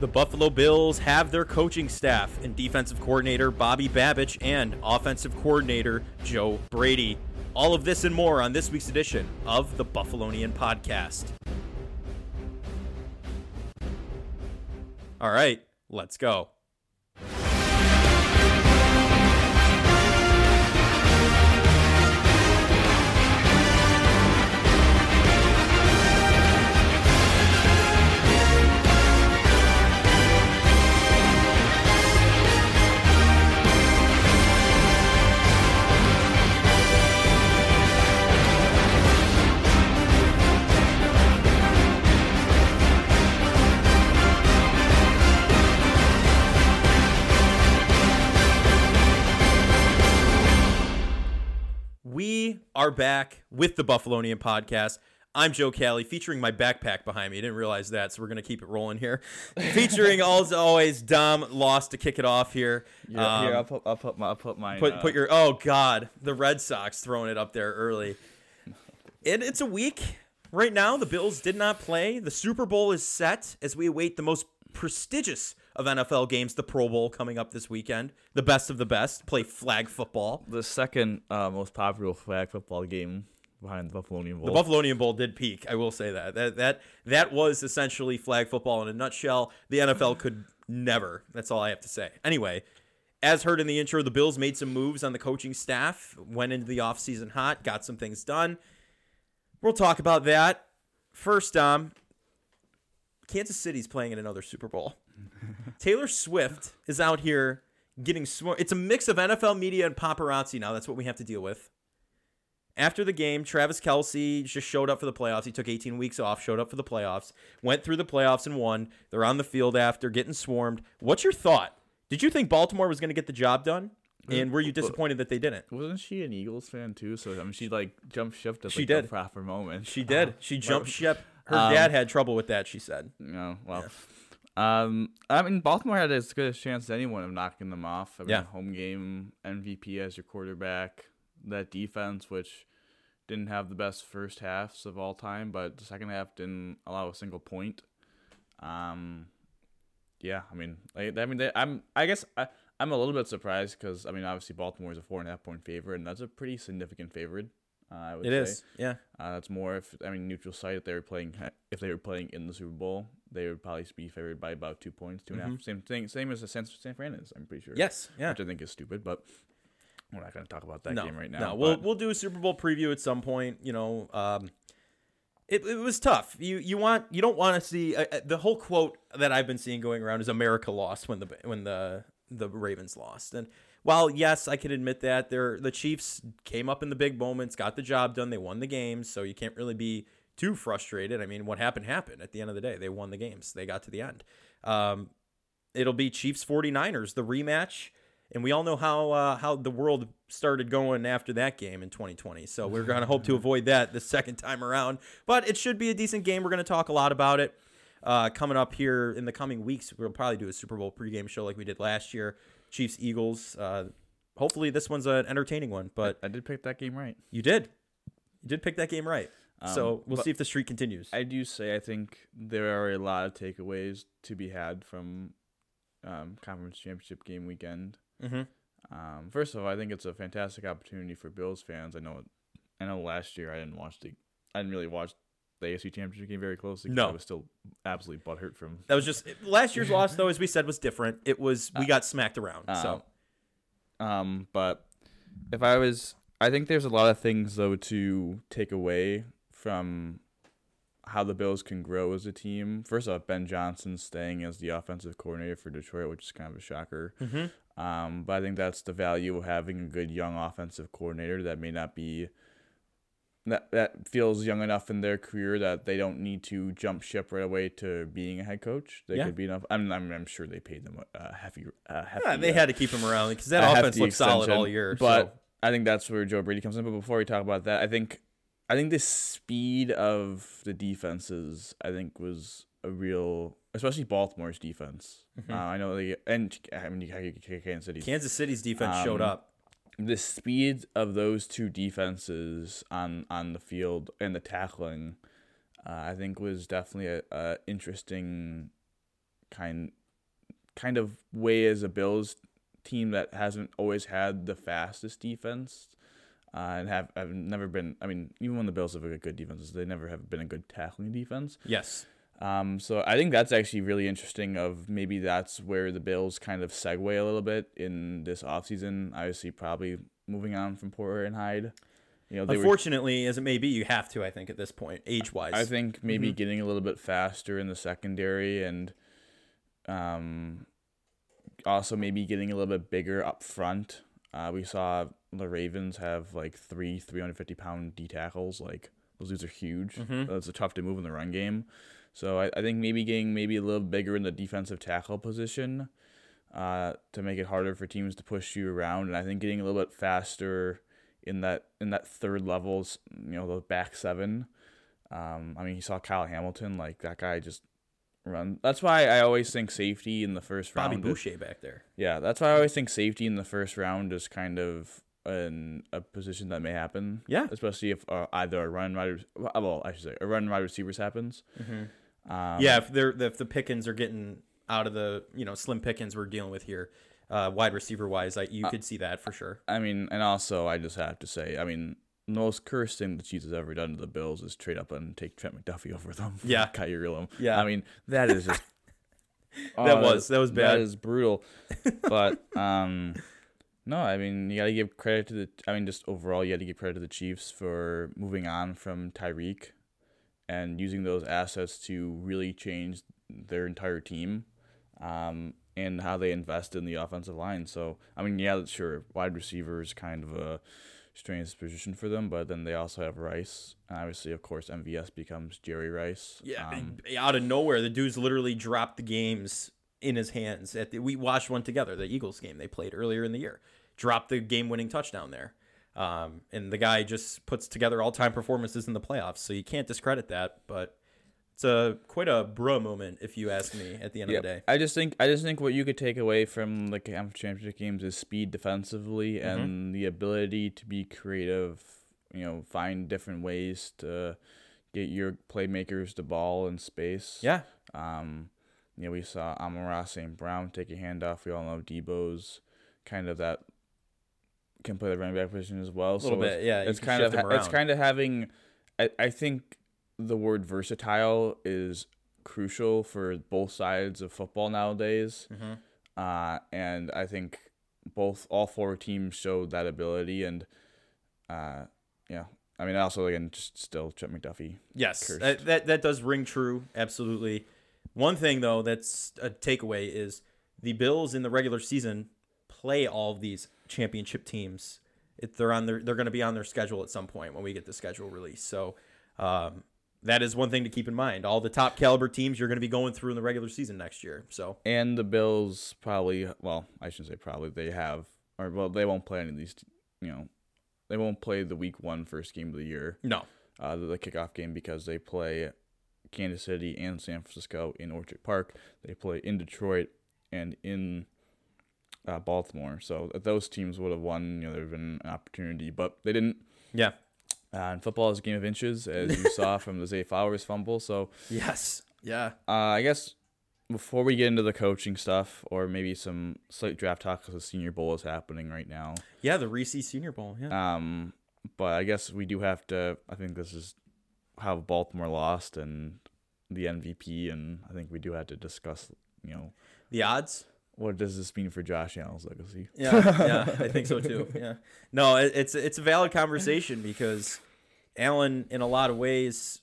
The Buffalo Bills have their coaching staff and defensive coordinator Bobby Babich and offensive coordinator Joe Brady. All of this and more on this week's edition of the Buffalonian Podcast. All right, let's go. Are back with the Buffalonian podcast. I'm Joe Cali, featuring my backpack behind me. I didn't realize that, so we're gonna keep it rolling here. featuring as always Dom lost to kick it off here. Yeah, here Um, I'll put I'll put my I'll put mine. put uh, put your oh god, the Red Sox throwing it up there early. It, it's a week right now. The Bills did not play. The Super Bowl is set as we await the most prestigious of NFL games, the Pro Bowl coming up this weekend. The best of the best play flag football. the second uh, most popular flag football game behind the Buffalonian Bowl. The Buffalonian Bowl did peak. I will say that. That that that was essentially flag football in a nutshell. The NFL could never. That's all I have to say. Anyway, as heard in the intro, the Bills made some moves on the coaching staff, went into the offseason hot, got some things done. We'll talk about that. First, um, Kansas City's playing in another Super Bowl. Taylor Swift is out here getting sw- It's a mix of NFL media and paparazzi now. That's what we have to deal with. After the game, Travis Kelce just showed up for the playoffs. He took 18 weeks off, showed up for the playoffs, went through the playoffs and won. They're on the field after getting swarmed. What's your thought? Did you think Baltimore was going to get the job done? And were you disappointed that they didn't? Wasn't she an Eagles fan too? So I mean, she like jumped ship at She like, did. the proper moment. She did. She jumped ship. Her Um, dad had trouble with that, she said. No, well, um, I mean, Baltimore had as good a chance as anyone of knocking them off. I mean, Yeah. home game MVP as your quarterback. That defense, which didn't have the best first halves of all time, but the second half didn't allow a single point. Um, yeah, I mean, like, I mean, they, I'm, I guess I, I'm a little bit surprised because I mean, obviously Baltimore is a four and a half point favorite, and that's a pretty significant favorite. Uh, I would It say. is. Yeah. Uh, that's more if I mean neutral site. If they were playing, if they were playing in the Super Bowl, they would probably be favored by about two points, two and a half. Same thing, same as the San, San Fran is. I'm pretty sure. Yes. Yeah. which I think is stupid, but we're not going to talk about that no, game right now. No, we'll we'll do a Super Bowl preview at some point. You know, um, it, it was tough. You you want you don't want to see uh, uh, the whole quote that I've been seeing going around is America lost when the when the the Ravens lost. And while yes, I can admit that they're the Chiefs came up in the big moments, got the job done, they won the games, so you can't really be too frustrated. I mean, what happened happened. At the end of the day, they won the games. They got to the end. Um, it'll be Chiefs 49ers, the rematch. And we all know how uh, how the world started going after that game in 2020. So we're going to hope to avoid that the second time around. But it should be a decent game. We're going to talk a lot about it uh, coming up here in the coming weeks. We'll probably do a Super Bowl pregame show like we did last year. Chiefs Eagles. Uh, hopefully this one's an entertaining one. But I did pick that game right. you did, you did pick that game right. so Um, we'll see if the streak continues. I do say I think there are a lot of takeaways to be had from um, conference championship game weekend. mm-hmm. Um, first of all, I think it's a fantastic opportunity for Bills fans. I know, I know. Last year, I didn't watch the, I didn't really watch the AFC Championship game very closely. 'cause No. I was still absolutely butthurt from. That was just last year's loss, though, as we said, was different. It was we Uh, got smacked around. so Um, but if I was, I think there's a lot of things though to take away from how the Bills can grow as a team. First off, Ben Johnson staying as the offensive coordinator for Detroit, which is kind of a shocker. Mhm. Um, but I think that's the value of having a good young offensive coordinator that may not be that that feels young enough in their career that they don't need to jump ship right away to being a head coach. They Yeah. could be enough. I'm, I'm I'm sure they paid them a hefty, a hefty. yeah, they uh, had to keep him around because that offense looked solid all year. But so. I think that's where Joe Brady comes in. But before we talk about that, I think I think the speed of the defenses I think was a real, especially Baltimore's defense. Mm-hmm. Uh, I know they and I mean Kansas City. Kansas City's defense showed Um, up. The speed of those two defenses on on the field and the tackling, uh, I think was definitely a, a interesting kind kind of way as a Bills team that hasn't always had the fastest defense. Uh, and have have never been. I mean, even when the Bills have a good defenses, they never have been a good tackling defense. Yes. Um, so I think that's actually really interesting. Of maybe that's where the Bills kind of segue a little bit in this offseason. Obviously, probably moving on from Porter and Hyde. You know, unfortunately, were, as it may be, you have to. I think at this point, age wise, I think maybe mm-hmm. getting a little bit faster in the secondary and, um, also maybe getting a little bit bigger up front. Uh, we saw the Ravens have like three 350 pound D tackles. Like those dudes are huge. mm hmm That's a tough to move in the run game. So I, I think maybe getting maybe a little bigger in the defensive tackle position uh, to make it harder for teams to push you around. And I think getting a little bit faster in that in that third levels, you know, the back seven. Um, I mean, you saw Kyle Hamilton, like that guy just run. That's why I always think safety in the first Bobby round. Bobby Boucher back there. Yeah, that's why I always think safety in the first round is kind of in a position that may happen. Yeah, especially if uh, either a run wide, well, I should say a run wide receivers happens. Mm-hmm. Um, yeah, if they're if the Pickens are getting out of the you know slim Pickens we're dealing with here, uh, wide receiver wise, you uh, could see that for sure. I mean, and also I just have to say, I mean, the most cursed thing the Chiefs has ever done to the Bills is trade up and take Trent McDuffie over them. Yeah, Elam. Yeah, I mean that is just that uh, was that was bad. That is brutal. but um, no, I mean you got to give credit to the. I mean, just overall, you got to give credit to the Chiefs for moving on from Tyreek and using those assets to really change their entire team. Um, and how they invest in the offensive line. So I mean, yeah, sure, wide receiver is kind of a strange position for them, but then they also have Rice. And obviously, of course, MVS becomes Jerry Rice. Yeah, um, out of nowhere, the dude's literally dropped the games in his hands. At the, we watched one together, the Eagles game they played earlier in the year. Dropped the game-winning touchdown there. Um, and the guy just puts together all-time performances in the playoffs, so you can't discredit that. But it's a quite a bro moment, if you ask me. At the end of the day, I just think I just think what you could take away from the championship games is speed defensively mm-hmm. and the ability to be creative. You know, find different ways to get your playmakers the ball in space. Yeah. Um, you know, we saw Amon-Ra St. Brown take a handoff. We all know Deebo's kind of that can play the running back position as well. A little so bit, it's, yeah. It's kind of it's kind of having. I, I think the word versatile is crucial for both sides of football nowadays. Mm-hmm. Uh, and I think both all four teams showed that ability and uh, yeah. I mean also again just still Chip McDuffie. Yes. That, that that does ring true, absolutely. One thing though that's a takeaway is the Bills in the regular season play all of these championship teams. If they're on their they're going to be on their schedule at some point when we get the schedule released. So um, that is one thing to keep in mind. All the top caliber teams you're going to be going through in the regular season next year. So and the Bills probably, well, I shouldn't say probably, they have, or well, they won't play any of these. You know, they won't play the Week One first game of the year. No, uh, the, the kickoff game because they play Kansas City and San Francisco in Orchard Park. They play in Detroit and in uh, Baltimore. So those teams would have won. You know, there would have been an opportunity, but they didn't. Yeah. Uh, and football is a game of inches, as you saw from the Zay Flowers fumble. So yes, yeah. Uh, I guess before we get into the coaching stuff, or maybe some slight draft talk, because the Senior Bowl is happening right now. Yeah, the Reese Senior Bowl. Yeah. Um, but I guess we do have to. I think this is how Baltimore lost and the MVP, and I think we do have to discuss. You know, the odds what does this mean for Josh Allen's legacy? Yeah, yeah, I think so too. Yeah, no, it, it's it's a valid conversation because Allen, in a lot of ways,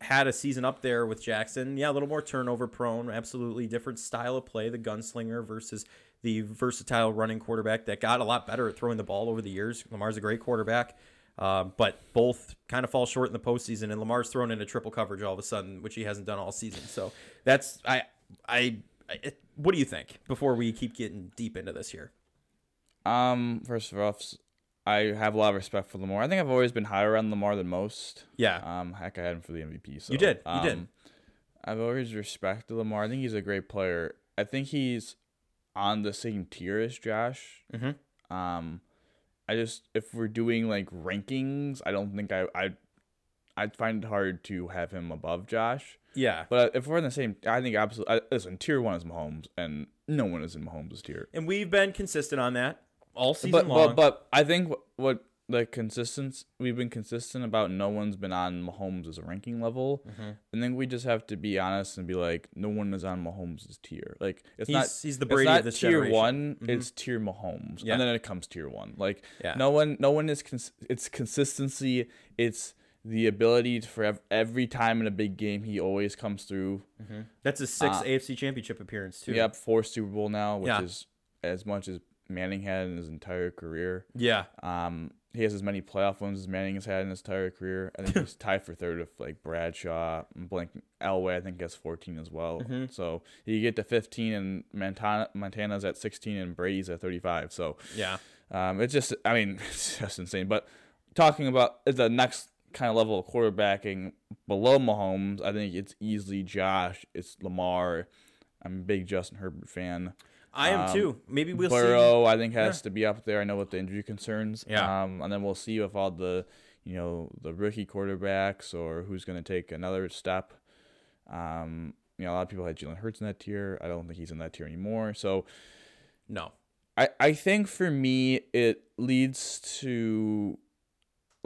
had a season up there with Jackson. Yeah, a little more turnover prone, absolutely different style of play, the gunslinger versus the versatile running quarterback that got a lot better at throwing the ball over the years. Lamar's a great quarterback. Um, but both kind of fall short in the postseason, and Lamar's thrown into triple coverage all of a sudden, which he hasn't done all season. So that's I I it, what do you think before we keep getting deep into this here? Um, first of all, I have a lot of respect for Lamar. I think I've always been higher on Lamar than most. Yeah. Um, heck, I had him for the MVP. So you did. You um, did. I've always respected Lamar. I think he's a great player. I think he's on the same tier as Josh. Mm-hmm. Um, I just if we're doing like rankings, I don't think I I I'd find it hard to have him above Josh. Yeah. But if we're in the same, I think absolutely. Listen, tier one is Mahomes, and no one is in Mahomes' tier. And we've been consistent on that all season But long. but but I think what, what the consistency we've been consistent about. No one's been on Mahomes' as a ranking level. Mm-hmm. I think we just have to be honest and be like, no one is on Mahomes' tier. Like it's he's not. he's the Brady It's not tier generation. one. Mhm. It's tier Mahomes, Yeah. and then it comes tier one. Like Yeah. no one, no one is. Cons- it's consistency. It's the ability to, for every time in a big game he always comes through. That's his sixth Uh, AFC Championship appearance too. Yep, four Super Bowl now, which Yeah. is as much as Manning had in his entire career. Yeah. Um, he has as many playoff wins as Manning has had in his entire career. I think he's tied for third with like Bradshaw, and blank Elway. I think has 14 as well. Mhm. So you get to 15, and Montana Montana's at 16, and Brady's at 35. So Yeah. um, it's just, I mean, it's just insane. But talking about the next kind of level of quarterbacking below Mahomes, I think it's easily Josh. It's Lamar. I'm a big Justin Herbert fan. I am Um, too. Maybe we'll see. Burrow, I think, has to be up there. I know with the injury concerns. Yeah. Um, and then we'll see if all the, you know, the rookie quarterbacks or who's going to take another step. Um, you know, a lot of people had Jalen Hurts in that tier. I don't think he's in that tier anymore. So No. I, I think for me, it leads to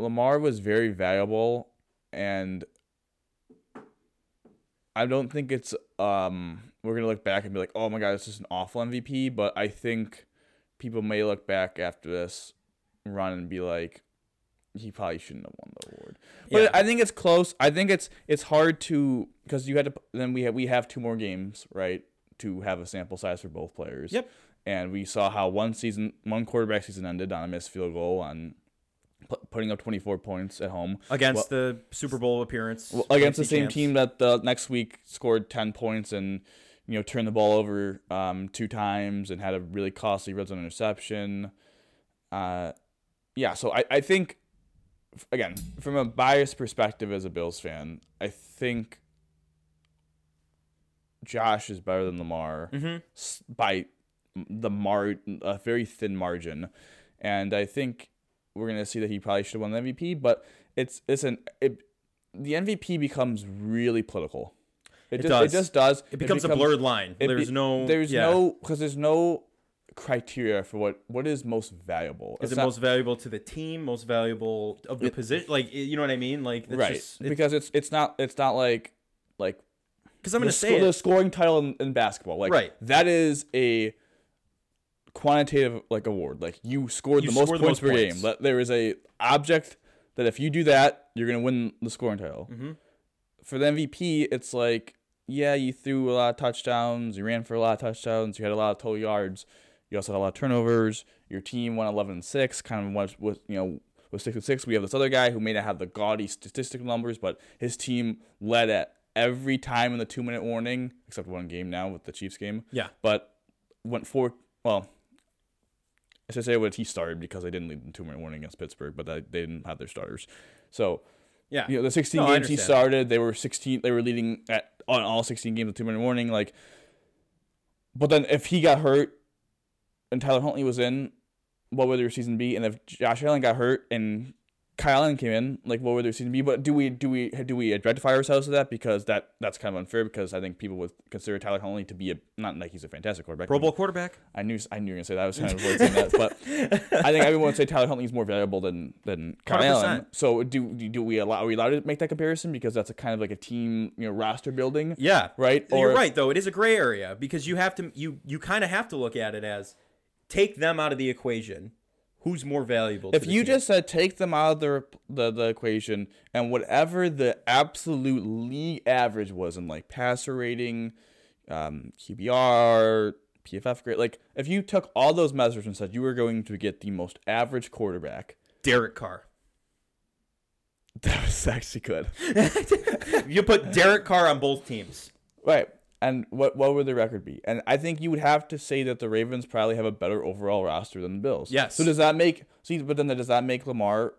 Lamar was very valuable, and I don't think it's um we're gonna look back and be like, oh my god, this is an awful MVP. But I think people may look back after this run and be like, he probably shouldn't have won the award. But Yeah. I think it's close. I think it's it's hard to because you had to then we have we have two more games right to have a sample size for both players. Yep. And we saw how one season one quarterback season ended on a missed field goal on putting up 24 points at home Against the Super Bowl appearance. well, against the same champs. team that the next week scored 10 points and you know turned the ball over um, two times and had a really costly red zone interception. Uh, yeah, so I, I think again from a biased perspective as a Bills fan, I think Josh is better than Lamar Mhm. by the mar a very thin margin, and I think we're gonna see that he probably should have won the MVP. But it's it's an it, the MVP becomes really political. It, It just does. it just does. It becomes a blurred line. it There's be- no. there's yeah. no because there's no criteria for what what is most valuable. Is It's it not- most valuable to the team? Most valuable of the It- position? Like you know what I mean? Like it's right Just, it, because it's it's not it's not like like because I'm gonna the, say sco- the scoring title in, in basketball. Like Right. that is a quantitative like award. Like you scored You the most scored the points most per points. game. There is a object that if you do that, you're gonna win the scoring title. Mhm. For the MVP, it's like yeah, you threw a lot of touchdowns, you ran for a lot of touchdowns, you had a lot of total yards, you also had a lot of turnovers. Your team won 11 and six, kind of was with you know was six and six. We have this other guy who may not have the gaudy statistical numbers, but his team led at every time in the two minute warning, except one game now with the Chiefs game. Yeah. But went four. Well, I should say what he started because they didn't lead the two minute warning against Pittsburgh, but they, they didn't have their starters. So Yeah. you know the 16 No, games he started, they were 16. They were leading at on all 16 games with two minute warning. Like, but then if he got hurt and Tyler Huntley was in, what would their season be? And if Josh Allen got hurt and Kyle Allen came in, like what would their season be? But do we do we do we identify ourselves with that because that that's kind of unfair because I think people would consider Tyler Huntley to be a not like he's a fantastic quarterback. Pro Bowl quarterback. I knew I knew you were gonna say that. I was kind of avoid saying that, but I think everyone would say Tyler Huntley is more valuable than than Kyle 100%. Allen. So do do do we allow are we allowed to make that comparison because that's a kind of like a team you know roster building, Yeah. right? You're right though. It is a gray area because you have to you you kind of have to look at it as take them out of the equation. Who's more valuable? to If you team? just said take them out of the, the the equation and whatever the absolute league average was in like passer rating, um, QBR, PFF grade, like if you took all those measures and said you were going to get the most average quarterback, Derek Carr. that was actually good. You put Derek Carr on both teams. Right. And what what would the record be? And I think you would have to say that the Ravens probably have a better overall roster than the Bills. Yes. So does that make see? But then does that make Lamar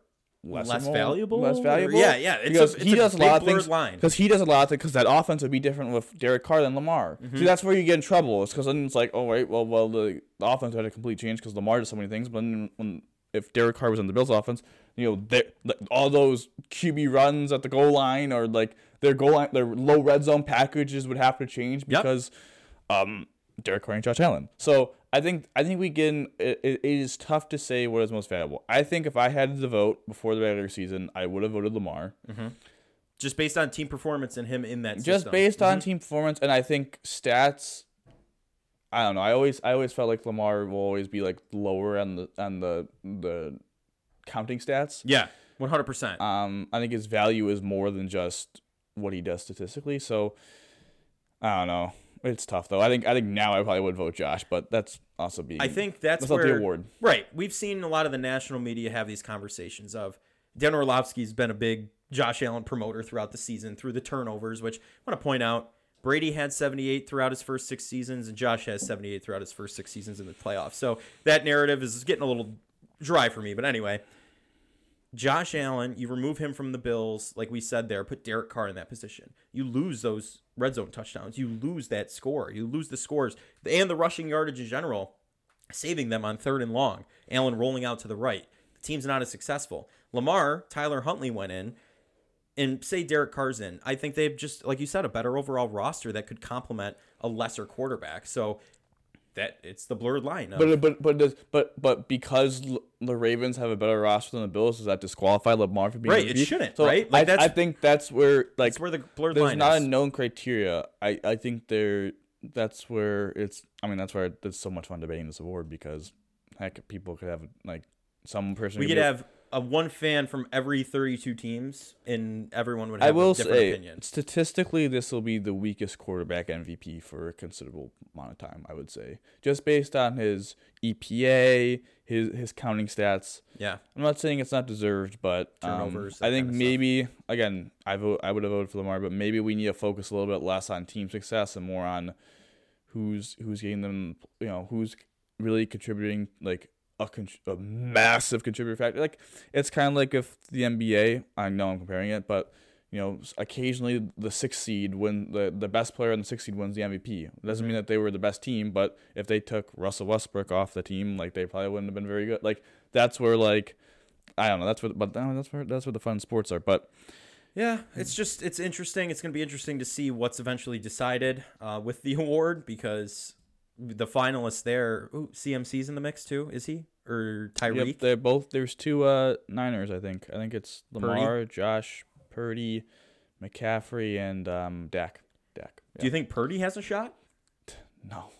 less, Less more- valuable? Less valuable? Yeah, yeah, it's a- because it's he a does a lot of things. line. Because he does a lot of things. Because that offense would be different with Derek Carr than Lamar. Mm-hmm. See, that's where you get in trouble. It's because then it's like, oh wait, well, well, the, the offense had a complete change because Lamar does so many things. But then when if Derek Carr was on the Bills offense, you know, all those QB runs at the goal line or like their goal line, their low red zone packages would have to change Yep. because um Derek Carr and Josh Allen. So I think I think we can. It, it is tough to say what is most valuable. I think if I had to vote before the regular season, I would have voted Lamar Just based on team performance and him in that just system. based on team performance and I think stats. I don't know. I always I always felt like Lamar will always be like lower on the on the the counting stats. Yeah, one hundred percent. Um, I think his value is more than just what he does statistically. So I don't know. It's tough though. I think I think now I probably would vote Josh, but that's also being. I think that's, that's not where the award. Right. We've seen a lot of the national media have these conversations of Dan Orlovsky's been a big Josh Allen promoter throughout the season through the turnovers, which I want to point out Brady had 78 throughout his first six seasons, and Josh has 78 throughout his first six seasons in the playoffs. So that narrative is getting a little dry for me. But anyway, Josh Allen, you remove him from the Bills, like we said there, put Derek Carr in that position. You lose those red zone touchdowns. You lose that score. You lose the scores and the rushing yardage in general, saving them on third and long. Allen rolling out to the right. The team's not as successful. Lamar, Tyler Huntley went in, and say Derek Carr's in. I think they've just, like you said, a better overall roster that could complement a lesser quarterback. So that it's the blurred line. of- But but but does but but because the Ravens have a better roster than the Bills, does that disqualify Lamar from being Right, it MVP? shouldn't, So right? Like, I, that's- I think that's where like that's where the blurred there's line not is. a known criteria. I I think there that's where it's. I mean that's where it's so much fun debating this award because heck, people could have like some person. we could have a one fan from every 32 teams, and everyone would have I will a different say, opinion. statistically, this will be the weakest quarterback MVP for a considerable amount of time. I would say, just based on his EPA, his his counting stats. Yeah. I'm not saying it's not deserved, but um, Turnovers, I think kinda stuff. maybe again, I vote I would have voted for Lamar, but maybe we need to focus a little bit less on team success and more on who's who's getting them, you know, who's really contributing like a, con- a massive contributor factor. Like it's kind of like if the NBA. I know I'm comparing it, but you know, occasionally the sixth seed when the the best player in the sixth seed wins the MVP. It doesn't mean that they were the best team, but if they took Russell Westbrook off the team, like they probably wouldn't have been very good. Like that's where like I don't know. That's where, but that's where that's where the fun sports are. But Yeah, it's just it's interesting. It's going to be interesting to see what's eventually decided uh, with the award because the finalists there. Ooh, CMC's in the mix too. Is he or Tyreek? yep, they're both. There's two uh Niners. I think. I think it's Lamar, Josh, Purdy, McCaffrey, and um Dak. Dak. Do you think Purdy has a shot? No.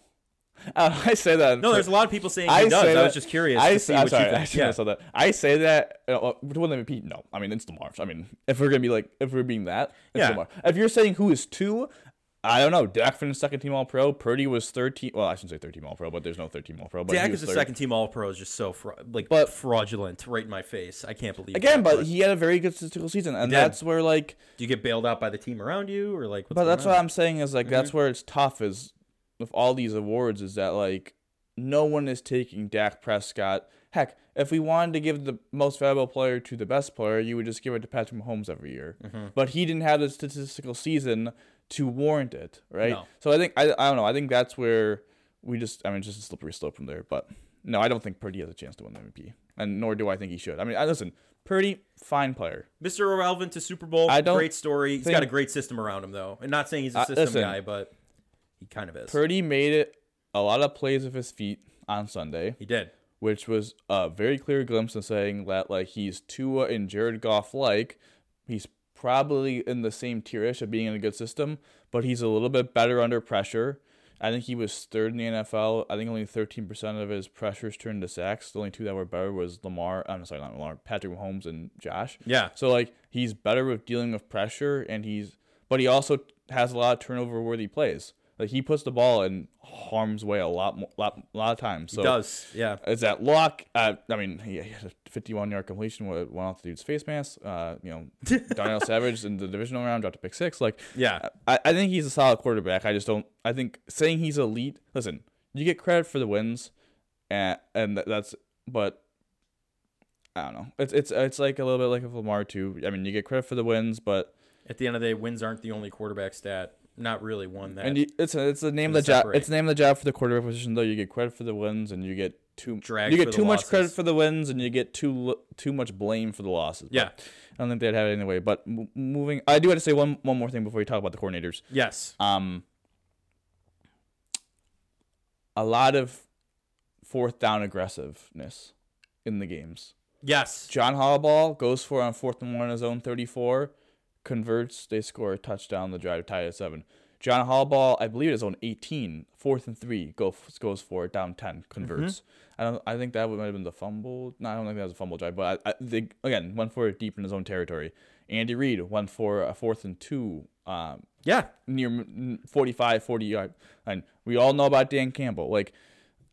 Uh, I say that. No, there's a lot of people saying he I does. I was just curious I, to see I'm what sorry, you I Yeah. have said that. I say that. Uh, to win the MVP, no. I mean, it's Lamar. I mean, if we're gonna be like, if we're being that, it's Yeah. Lamar. If you're saying who is two, I don't know. Dak finished second team All Pro. Purdy was third team. Well, I shouldn't say third team All Pro, but there's no third team All Pro. But Dak is the third. second team All Pro is just so fra- like But- fraudulent right in my face. I can't believe Again, that, but he had a very good statistical season, and that's where like. do you get bailed out by the team around you or like? What's But that's what? I'm saying is like that's mm-hmm. where it's tough is with all these awards is that like no one is taking Dak Prescott. Heck, if we wanted to give the most valuable player to the best player, you would just give it to Patrick Mahomes every year. Mm-hmm. But he didn't have the statistical season to warrant it, right? No. So I think I I don't know. I think that's where we just I mean just a slippery slope from there. But no, I don't think Purdy has a chance to win the MVP, and nor do I think he should. I mean, I listen, Purdy, fine player. Mr. Irrelevant to Super Bowl. I don't great story. He's think- got a great system around him though, and not saying he's a Uh, system listen. guy, but he kind of is. Purdy made it a lot of plays with his feet on Sunday. he did. which was a very clear glimpse of saying that like he's Tua and Jared Goff like. He's probably in the same tierish of being in a good system, but he's a little bit better under pressure. I think he was third in the NFL. I think only thirteen percent of his pressures turned to sacks. The only two that were better was Lamar. Uh, I'm sorry, not Lamar. Patrick Mahomes and Josh. Yeah. So like he's better with dealing with pressure, and he's but he also has a lot of turnover worthy plays. Like he puts the ball in harm's way a lot, mo- lot, lot of times. So He does. Yeah. is that luck? Uh, I mean, he had a 51 yard completion with one off the dude's face mask. Uh, you know, Darnell Savage in the divisional round dropped a pick six. Like, Yeah. I, I think he's a solid quarterback. I just don't. I think saying he's elite. Listen, you get credit for the wins, and and that's. But I don't know. It's it's it's like a little bit like with Lamar too. I mean, you get credit for the wins, but At the end of the day, wins aren't the only quarterback stat. Not really one that And you, it's a, it's the name of the job. It's the name of the job for the quarterback position, though. You get credit for the wins, and you get too You get too much credit for the wins, and you get too too much blame for the losses. But Yeah. I don't think they'd have it anyway. But m- moving, I do have to say one one more thing before we talk about the coordinators. yes, Um, a lot of fourth down aggressiveness in the games. yes, John Harbaugh goes for on fourth and one in his own 34, converts, they score a touchdown, the drive tied at seven. John Harbaugh, I believe, is on 18, fourth and three, go goes for it down 10, converts. I don't. I think that would might have been the fumble. No, I don't think that was a fumble drive, but I, I, they again went for it deep in his own territory. Andy Reid went for a fourth and two, um, yeah, near mm, 45, 40 yard. And we all know about Dan Campbell. Like,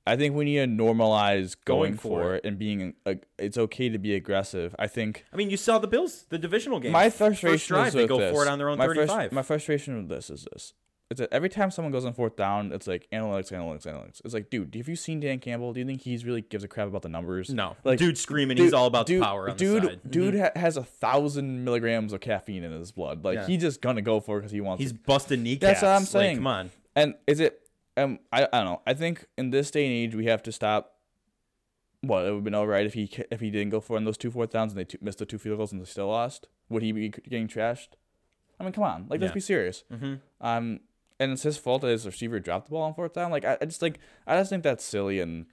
I think we need to normalize going, Going for for it and being. A, it's okay to be aggressive. I think I mean, you saw the Bills, the divisional game. my First frustration drive, is they with go this. for it on their own my frus- 35. my frustration with this is this. It's that every time someone goes on fourth down, it's like analytics, analytics, analytics. It's like, dude, have you seen Dan Campbell? Do you think he's really gives a crap about the numbers? no, like dude screaming, he's all about dude, the power on dude, the side. Mm-hmm. Dude ha- has a thousand milligrams of caffeine in his blood. Like Yeah. he's just gonna go for it because he wants. he's it. busting kneecaps. That's what I'm Like, saying. come on, And is it? Um, I, I don't know. I think in this day and age, we have to stop. What it would have been all right if he if he didn't go for it on those two fourth downs and they two, missed the two field goals and they still lost. Would he be getting trashed? I mean, come on, like let's be serious. hmm Um, and it's his fault that his receiver dropped the ball on fourth down. Like I, I just like I just think that's silly and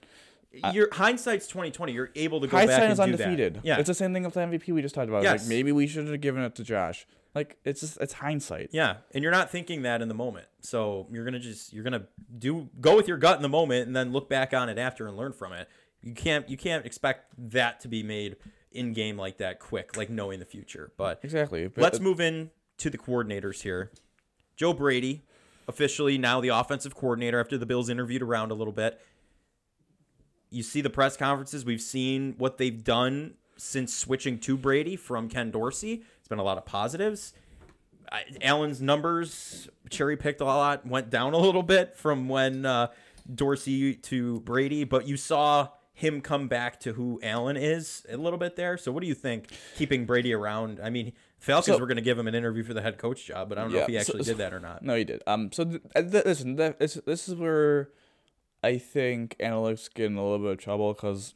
your hindsight's 2020. You're able to go back hindsight and is do undefeated. that. Yeah, it's the same thing with the MVP we just talked about. Yes. Like maybe we should have given it to Josh. Like it's just it's hindsight. Yeah, and you're not thinking that in the moment. So you're gonna just you're gonna do go with your gut in the moment and then look back on it after and learn from it. You can't you can't expect that to be made in game like that quick, like knowing the future. But Exactly. But let's move in to the coordinators here. Joe Brady, officially now the offensive coordinator after the Bills interviewed around a little bit. You see the press conferences, we've seen what they've done since switching to Brady from Ken Dorsey. It's been a lot of positives. I, Allen's numbers cherry picked a lot, went down a little bit from when uh, Dorsey to Brady, but you saw him come back to who Allen is a little bit there. So, what do you think keeping Brady around? I mean, Falcons So- were going to give him an interview for the head coach job, but I don't know if he Yeah, so- actually so- did that or not. No, he did. Um, so th- uh, th- listen, th- this this is where I think analytics get in a little bit of trouble because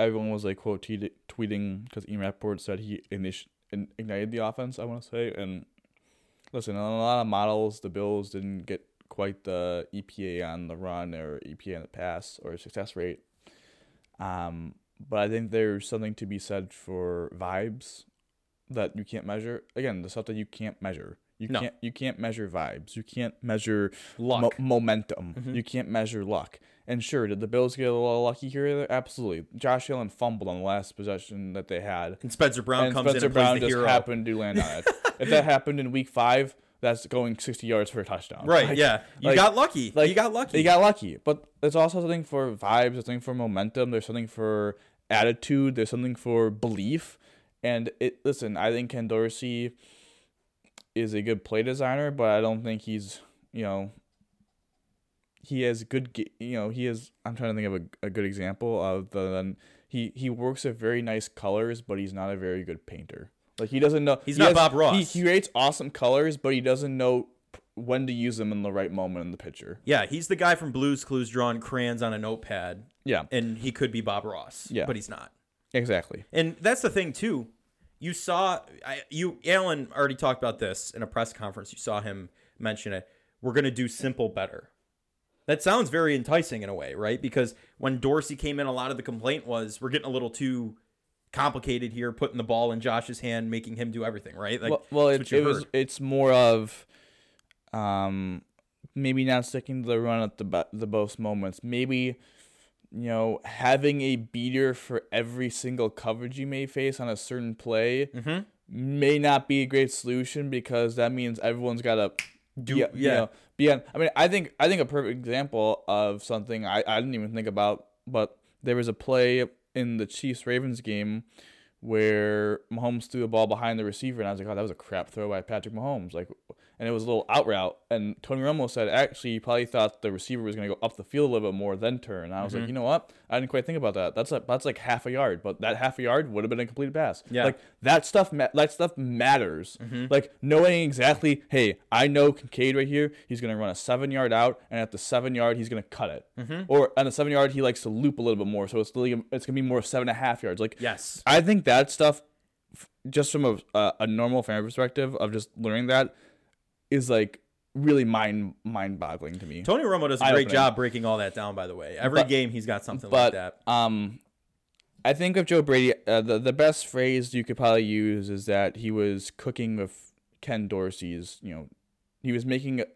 everyone was like quote tweet- tweeting because Ian Rapoport said he init- ignited the offense. I want to say, and listen, on a lot of models, the Bills didn't get quite the EPA on the run or EPA on the pass or success rate. Um, but I think there's something to be said for vibes that you can't measure. Again, the stuff that you can't measure. You No. can't you can't measure vibes. You can't measure Luck. mo- momentum. Mhm. You can't measure luck. And sure, did the Bills get a little lucky here? Absolutely. Josh Allen fumbled on the last possession that they had, and Spencer Brown and comes Spencer in and Brown plays the just hero. happened to land on it. if that happened in Week Five, that's going sixty yards for a touchdown. Right, Like, yeah. You like- got lucky. like, you got lucky. You got lucky, but there's also something for vibes. There's something for momentum. There's something for attitude. There's something for belief. And it listen, I think Ken Dorsey is a good play designer, but I don't think he's you know he has good you know he is I'm trying to think of a, a good example of the he he works with very nice colors, but he's not a very good painter. Like he doesn't know He's he not Bob Ross. He, he creates awesome colors, but he doesn't know when to use them in the right moment in the picture. yeah, he's the guy from Blues Clues drawing crayons on a notepad, Yeah, and he could be Bob Ross. Yeah. but he's not. exactly. And that's the thing too. You saw I, you Allen already talked about this in a press conference. You saw him mention it. We're going to do simple better. That sounds very enticing in a way, right? Because when Dorsey came in, a lot of the complaint was we're getting a little too complicated here, putting the ball in Josh's hand, making him do everything, right? Like, well, well it, it was it's more of um maybe not sticking to the run at the the most moments. Maybe you know having a beater for every single coverage you may face on a certain play Mhm. may not be a great solution because that means everyone's got to Do- be, yeah. You know, be on. I mean, I think I think a perfect example of something I, I didn't even think about, but there was a play in the Chiefs Ravens game where Mahomes threw the ball behind the receiver, and I was like, oh, that was a crap throw by Patrick Mahomes. Like, and it was a little out route. And Tony Romo said actually you probably thought the receiver was going to go up the field a little bit more then turn. And I was Mm-hmm. like, you know what? I didn't quite think about that. That's like that's like half a yard, but that half a yard would have been a completed pass. Yeah. like that stuff. Ma- that stuff matters. Mm-hmm. Like knowing exactly, hey, I know Kincaid right here. He's going to run a seven yard out, and at the seven yard he's going to cut it. Mm-hmm. Or on the seven yard he likes to loop a little bit more, so it's really, it's going to be more seven and a half yards. Like Yes. I think that stuff, just from a a, a normal fan perspective of just learning that, is like really mind mind boggling to me. Tony Romo does a great job breaking all that down. By the way, every But- game he's got something like that. um, I think of Joe Brady, uh, the the best phrase you could probably use is that he was cooking with Ken Dorsey's. You know, he was making a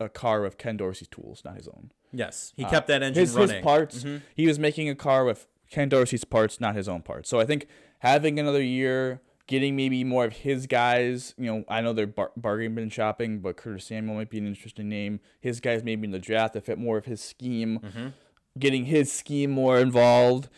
a, a car with Ken Dorsey's tools, not his own. Yes, he kept that engine uh, his, running. his parts. Mhm. He was making a car with Ken Dorsey's parts, not his own parts. So I think having another year, getting maybe more of his guys. You know, I know they're bar- bargain bin shopping, but Curtis Samuel might be an interesting name. His guys maybe in the draft that fit more of his scheme. Mm-hmm. Getting his scheme more involved.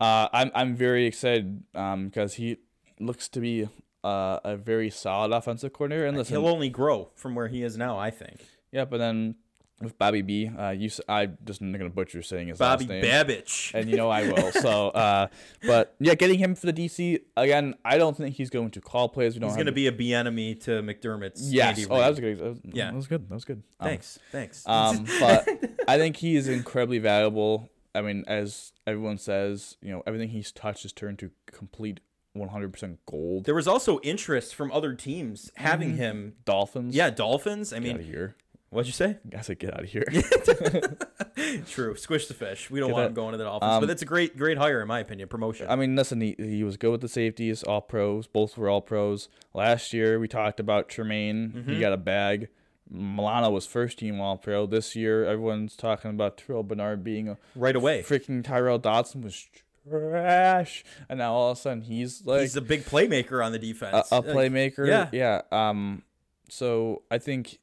Uh, I'm I'm very excited because he looks to be uh, a very solid offensive coordinator. And listen, He'll only grow from where he is now. I think. yeah, but then with Bobby B, uh, you s- I just am gonna butcher saying his Bobby last name. Bobby Babbage. and you know I will. So, uh, but yeah, getting him for the DC again. I don't think he's going to call plays. We don't. He's going to be a B enemy to McDermott's. Yes. Andy Oh, that was good. That was, Yeah. That was good. That was good. Um, Thanks. Thanks. Um, but I think he is incredibly valuable. I mean, as everyone says, you know, everything he's touched has turned to complete 100% gold. there was also interest from other teams having Mm-hmm. him. Dolphins. Yeah, Dolphins. I Get out of mean, here. What'd you say? I said, get out of here. True. Squish the fish. We don't Get want that- him going to the Dolphins, um, but it's a great, great hire in my opinion. Promotion. I mean, listen, he, he was good with the safeties, all pros. Both were all pros. Last year, we talked about Tremaine. Mm-hmm. He got a bag. Milano was first team all pro. This year, everyone's talking about Terrel Bernard being a right away. freaking Tyrel Dodson was trash. And now all of a sudden, he's like He's a big playmaker on the defense. a Like, playmaker. yeah. Yeah. Um, so I think,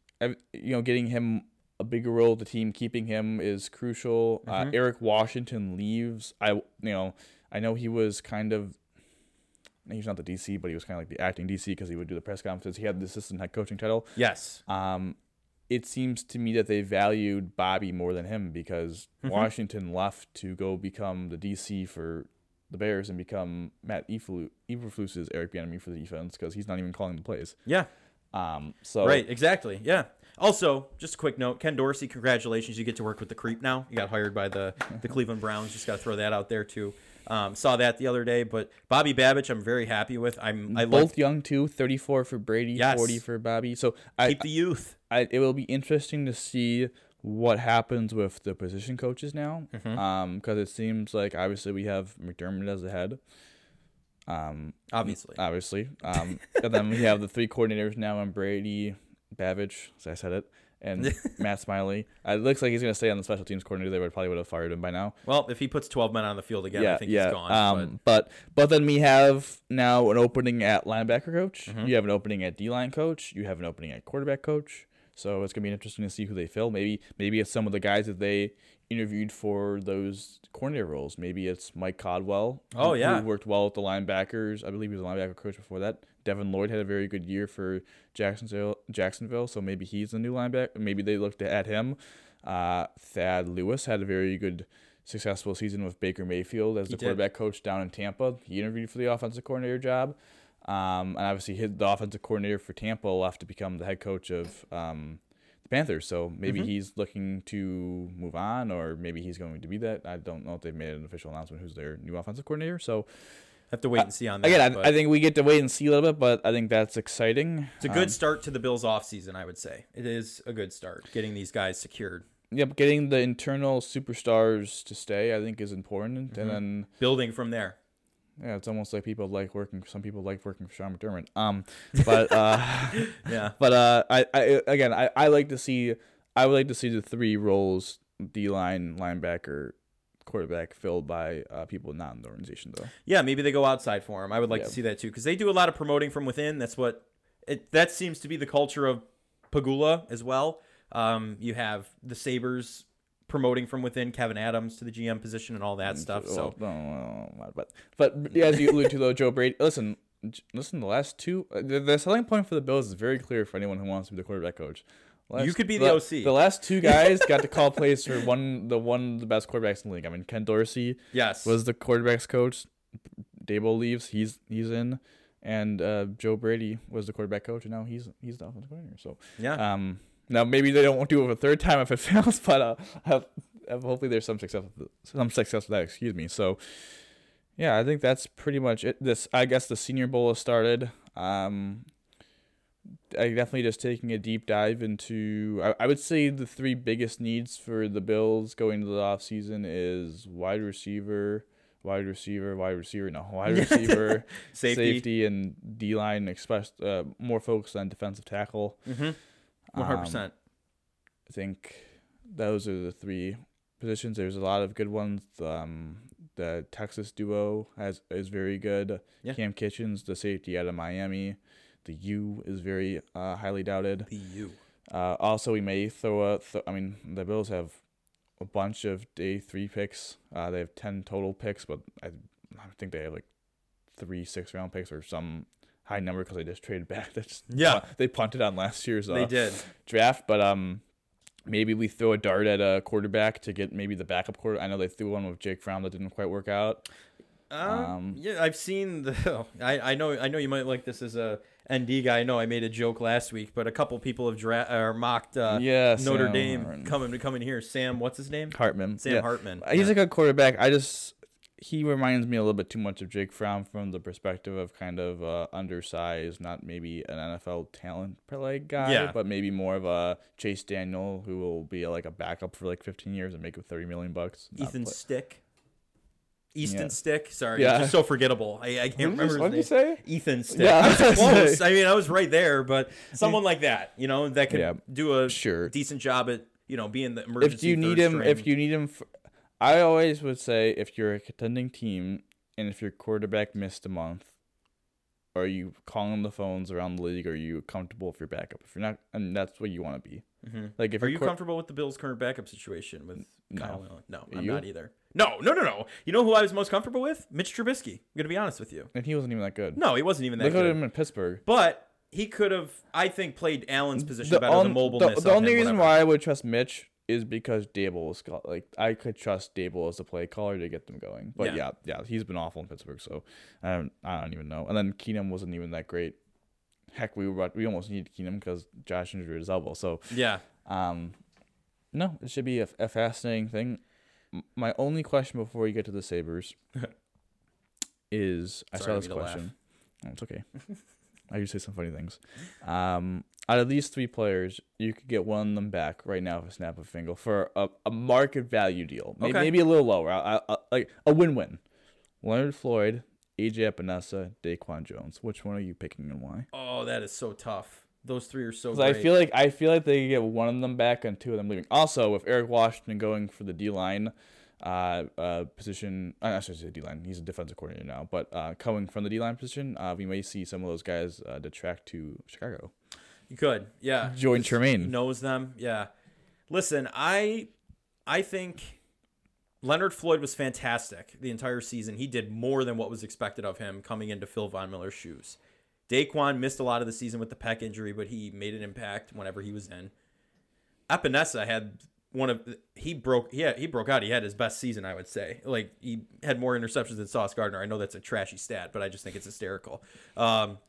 you know, getting him a bigger role the team, keeping him is crucial. Uh, Mm-hmm. Eric Washington leaves. I, you know, I know he was kind of, he's not the DC, but he was kind of like the acting DC because he would do the press conferences. He had the assistant head coaching title. Yes. Um, it seems to me that they valued Bobby more than him because Mm-hmm. Washington left to go become the DC for the Bears and become Matt Eberflu- Eberflus's Eric Bieniemy for the defense because he's not even calling the plays. Yeah. Um, so Right. Exactly. Yeah. Also, just a quick note: Ken Dorsey, congratulations! You get to work with the creep now. You got hired by the the Cleveland Browns. Just got to throw that out there too. Um, saw that the other day, but Bobby Babbage, I'm very happy with. I'm I both young too, 34 for Brady, Yes. 40 for Bobby. So I, keep the youth. I it will be interesting to see what happens with the position coaches now, Mm-hmm. um, because it seems like obviously we have McDermott as the head. Um, Obviously, obviously. Um, and then we have the three coordinators now and Brady, Babbage, as I said it, and Matt Smiley. Uh, it looks like he's going to stay on the special teams coordinator. They would probably would have fired him by now. well, if he puts 12 men on the field again, yeah, I think yeah. he's gone. um, but but then we have now an opening at linebacker coach. Mm-hmm. You have an opening at D line coach. You have an opening at quarterback coach. So it's gonna be interesting to see who they fill. Maybe maybe it's some of the guys that they interviewed for those coordinator roles. Maybe it's Mike Caldwell. Oh, yeah. who worked well with the linebackers. I believe he was a linebacker coach before that. Devin Lloyd had a very good year for Jacksonville. Jacksonville, so maybe he's the new linebacker. Maybe they looked at him. Uh, Thad Lewis had a very good, successful season with Baker Mayfield as the did. quarterback coach down in Tampa. He interviewed for the offensive coordinator job. Um, and obviously, his, the offensive coordinator for Tampa left to become the head coach of um, the Panthers. So maybe Mm-hmm. he's looking to move on, or maybe he's going to be that. I don't know if they've made an official announcement who's their new offensive coordinator. So have to wait and see on that. again, I, but I think we get to wait and see a little bit, but I think that's exciting. it's a good Um, start to the Bills' offseason, I would say. It is a good start getting these guys secured, Yep, getting the internal superstars to stay, I think, is important. Mm-hmm. And then, building from there. Yeah, it's almost like people like working. Some people like working for Sean McDermott. Um, but uh, Yeah. but uh, I, I again, I, I like to see. I would like to see the three roles: D line, linebacker, quarterback, filled by uh, people not in the organization, though. Yeah, maybe they go outside for him. I would like Yeah. to see that too because they do a lot of promoting from within. That's what it. That seems to be the culture of Pegula as well. Um, you have the Sabres promoting from within, Kevin Adams to the GM position and all that stuff. So Well, no, no, no, but but as you allude to though, Joe Brady. Listen, listen, the last two, uh, the, the selling point for the Bills is very clear for anyone who wants to be the quarterback coach. Last- You could be the OC. The last two guys got to call plays for one the one the best quarterbacks in the league. I mean, Ken Dorsey Yes. was the quarterbacks coach. Daboll leaves, he's he's in, and uh, Joe Brady was the quarterback coach, and now he's he's the offensive coordinator. So yeah. um, now maybe they don't do it a third time if it fails, but uh, have, have- hopefully there's some success with some success with that. Excuse me. So yeah, I think that's pretty much it. This I guess the Senior Bowl has started. Um, I definitely just taking a deep dive into. I, I would say the three biggest needs for the Bills going into the off season is wide receiver. Wide receiver, wide receiver, no, wide receiver, Safety. safety, and D line. Express uh, more focused on defensive tackle. Mm-hmm. One hundred Um, percent. I think those are the three positions. There's a lot of good ones. Um, the Texas duo has is very good. Yeah. Cam Kinchens, the safety out of Miami. The U is very uh, highly doubted. The U. Uh, also, we may throw a. Th- I mean, the Bills have a bunch of day three picks. Uh, they have ten total picks, but I, I think they have like three six round picks or some high number because they just traded back. That's Yeah. they punted on last year's. Uh, They did. draft, but um, maybe we throw a dart at a quarterback to get maybe the backup quarter. I know they threw one with Jake Fromm that didn't quite work out. Um, Um, yeah, I've seen the. I, I know I know you might like this as a ND guy. I know I made a joke last week, but a couple people have dra- or mocked uh, yeah, Notre Sam Dame Hartman. coming to coming here. Sam, what's his name? Hartman. Sam yeah. Hartman. He's Yeah. a good quarterback. I just he reminds me a little bit too much of Jake Fromm from the perspective of kind of uh, undersized, not maybe an NFL talent like guy, Yeah. but maybe more of a Chase Daniel who will be like a backup for like 15 years and make him 30 million bucks. Ethan Stick. Easton Yeah. Stick. Sorry, Yeah. just so forgettable. I, I can't What remember What did you say? Ethan Stick. Yeah, I was I was gonna close. I mean, I was right there, but someone like that, you know, that could Yeah. do a Sure. decent job at you know being the emergency. if you need him, string. if you need him, f I always would say if you're a contending team and if your quarterback missed a month, are you calling the phones around the league? Are you comfortable if you're backup? If you're not, and that's what you want to be. Mhm. Like if Are you quar- comfortable with the Bills' current backup situation with No. Kyle Allen? No, I'm not either. No, no, no, no. You know who I was most comfortable with? Mitch Trubisky. I'm gonna be honest with you. and he wasn't even that good. No, he wasn't even that Look at good. him in Pittsburgh. But he could have, I think, played Allen's position The, better. on- the mobileness. the, the only him, reason whatever. why I would trust Mitch is because Daboll is like I could trust Daboll as a play caller to get them going. But Yeah. yeah, yeah, he's been awful in Pittsburgh, so I don't, I don't even know. And then Keenum wasn't even that great. Heck, we were we almost needed Keenum because Josh injured his elbow. So Yeah. um, no, it should be a, a fascinating thing. My only question before you get to the Sabres is I saw this didn't mean to question. Oh, it's okay. I usually say some funny things. Um, out of these three players, you could get one of them back right now for a snap of finger for a, a market value deal. Maybe, Okay. maybe a little lower, I, I, like a win-win. Leonard Floyd, AJ Epenesa, Daquan Jones. Which one are you picking and why? Oh, that is so tough. Those three are so. Because I feel like I feel like they could get one of them back and two of them leaving. Also, with Eric Washington going for the D line uh, uh, position, uh, I should say D line. He's a defensive coordinator now, but uh, coming from the D line position, uh, we may see some of those guys uh, detract to Chicago. you could. Yeah. Join Just Tremaine. knows them. Yeah. Listen, I, I think Leonard Floyd was fantastic the entire season. He did more than what was expected of him coming into fill Von Miller's shoes. Daquan missed a lot of the season with the pec injury, but he made an impact whenever he was in. Epenesa had one of he broke yeah he broke out. He had his best season, I would say. Like he had more interceptions than Sauce Gardner. I know that's a trashy stat, but I just think it's hysterical. Um,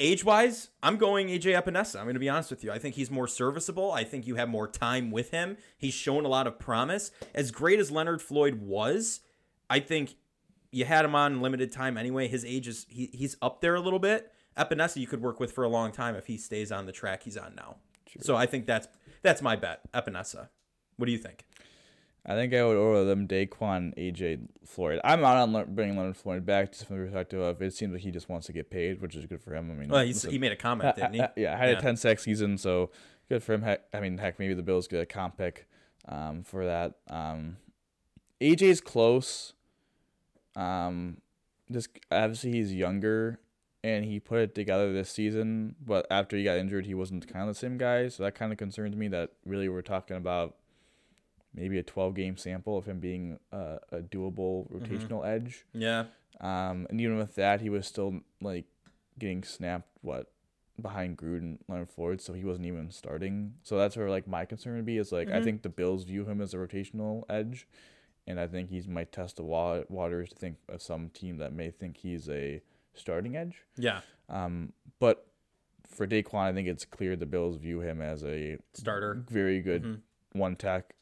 age wise, I'm going AJ Epenesa. I'm going to be honest with you. I think he's more serviceable. I think you have more time with him. He's shown a lot of promise. As great as Leonard Floyd was, I think you had him on limited time anyway. His age is he, he's up there a little bit. Epenesa you could work with for a long time if he stays on the track he's on now. So I think that's that's my bet. Epenesa. What do you think? I think I would order them Daquan, AJ Floyd. I'm not on Le- bringing Leonard Floyd back just from the perspective of it seems like he just wants to get paid, which is good for him. I mean, Well, he's, listen, he made a comment, didn't he? Uh, uh, yeah, had Yeah. a 10 sack season, so good for him. Heck, I mean, heck, maybe the Bills get a comp pick um, for that. Um, AJ's close. Um, just obviously he's younger, and he put it together this season. But after he got injured, he wasn't kind of the same guy. So that kind of concerns me. That really we're talking about maybe a 12 game sample of him being a, a doable rotational edge. Yeah. Um, and even with that, he was still like getting snapped what behind Gruden, Leonard Floyd, so he wasn't even starting. So that's where like my concern would be is like I Mhm. think the Bills view him as a rotational edge, and I think he's might test the wa- waters to think of some team that may think he's a starting edge. Yeah, Um, but for Daquan, I think it's clear the Bills view him as a starter. very good Mhm. one tech.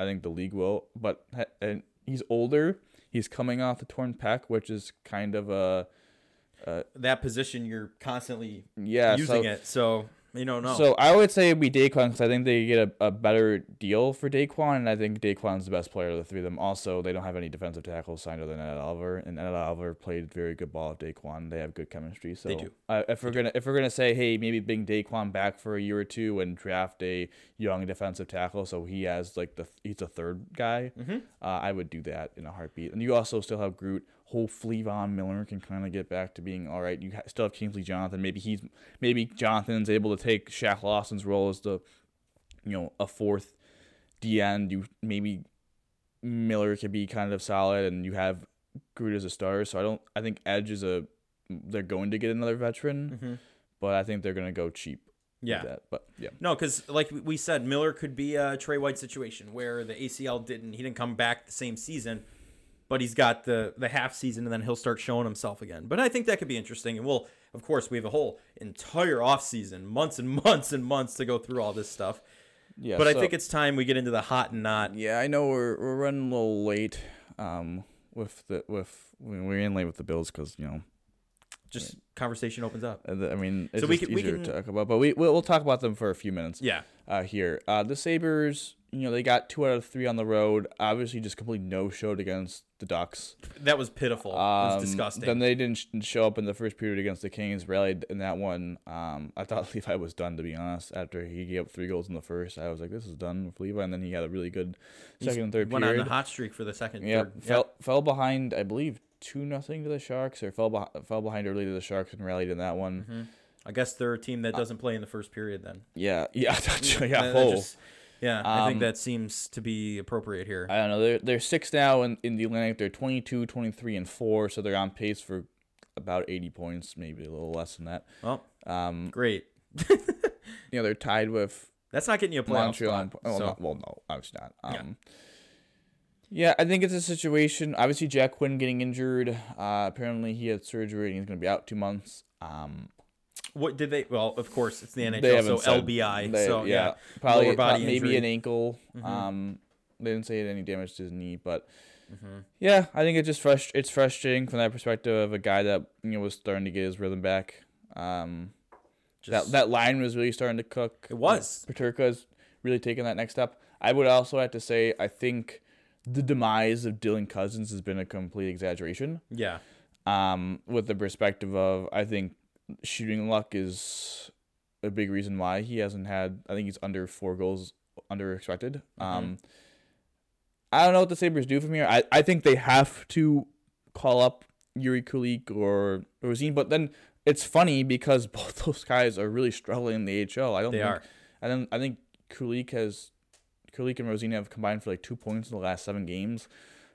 I think the league will, but and he's older. He's coming off the torn pec, which is kind of a That position, you're constantly yeah. using so, it, so you don't know. So I would say it'd be Daquan because I think they get a, a better deal for Daquan, and I think Daquan's the best player of the three of them. Also, they don't have any defensive tackles signed other than Ed Oliver, and Ed Oliver played very good ball with Daquan. They have good chemistry. So They do. Uh, if we're gonna if we're gonna say, hey, maybe bring Daquan back for a year or two and draft a young defensive tackle, so he has like the he's a third guy. Mhm. Uh, I would do that in a heartbeat. And you also still have Groot. Hopefully, Von Miller can kind of get back to being all right. You still have Kingsley Jonathan. Maybe he's maybe Jonathan's able to take Shaq Lawson's role as the, you know, a fourth D end. You maybe Miller could be kind of solid, and you have Groot as a star. So I don't. I think Edge is a. They're going to get another veteran, Mhm. but I think they're going to go cheap. yeah, that. But yeah. no, because like we said, Miller could be a Tre White situation where the ACL didn't, he didn't come back the same season, but he's got the the half season, and then he'll start showing himself again. But I think that could be interesting, and we'll of course we have a whole entire off season, months and months and months to go through all this stuff. Yeah. But I think it's time we get into the hot and not. Yeah, I know we're we're running a little late. Um, with the with we're in late with the Bills because you know Just conversation opens up. I mean, it's So we can- we easier can- to talk about, but we we'll, we'll talk about them for a few minutes. Yeah, Uh, here, uh, the Sabres, you know, they got two out of three on the road. Obviously, just completely no showed against the Ducks. that was pitiful. it Um, was disgusting. Then they didn't show up in the first period against the Kings. Rallied in that one. Um, I thought Levi was done to be honest. After he gave up three goals in the first, I was like, this is done with Levi. And then he had a really good He's- second and third went period. on a hot streak for the second. Yeah, third. fell fell behind. I believe two nothing to the Sharks, or fell behind fell behind early to the Sharks and rallied in that one. Mhm. I guess they're a team that doesn't play in the first period. Then Yeah, yeah, yeah. That- just- yeah, I think Um, that seems to be appropriate here. I don't know. They're they're six now in, in the Atlantic. They're 22, 23, and four, so they're on pace for about eighty points, maybe a little less than that. well, Um, great. you know, they're tied with That's not getting you a playoff Montreal. spot. oh, so- not, well, no, obviously not. Yeah. Um, yeah. I think it's a situation. Obviously, Jack Quinn getting injured. Uh, apparently, he had surgery and he's going to be out two months. Um, What did they? Well, of course, it's the NHL, so said- LBI. they- so yeah, probably lower body maybe injury. an ankle. Mhm. Um, they didn't say any damage to his knee, but Mhm. yeah, I think it's just frust- It's frustrating from that perspective of a guy that you know was starting to get his rhythm back. Um, Just, that that line was really starting to cook. It was. Peterka's really taking that next step. I would also have to say I think the demise of Dylan Cozens has been a complete exaggeration. yeah, Um, with the perspective of I think shooting luck is a big reason why he hasn't had. I think he's under four goals under expected. Um, I don't know what the Sabres do from here. I, I think they have to call up Jiri Kulich or Rosén, but then it's funny because both those guys are really struggling in the HL. I don't they think, are. I don't I think Kulich has Kulich and Rosén have combined for like two points in the last seven games.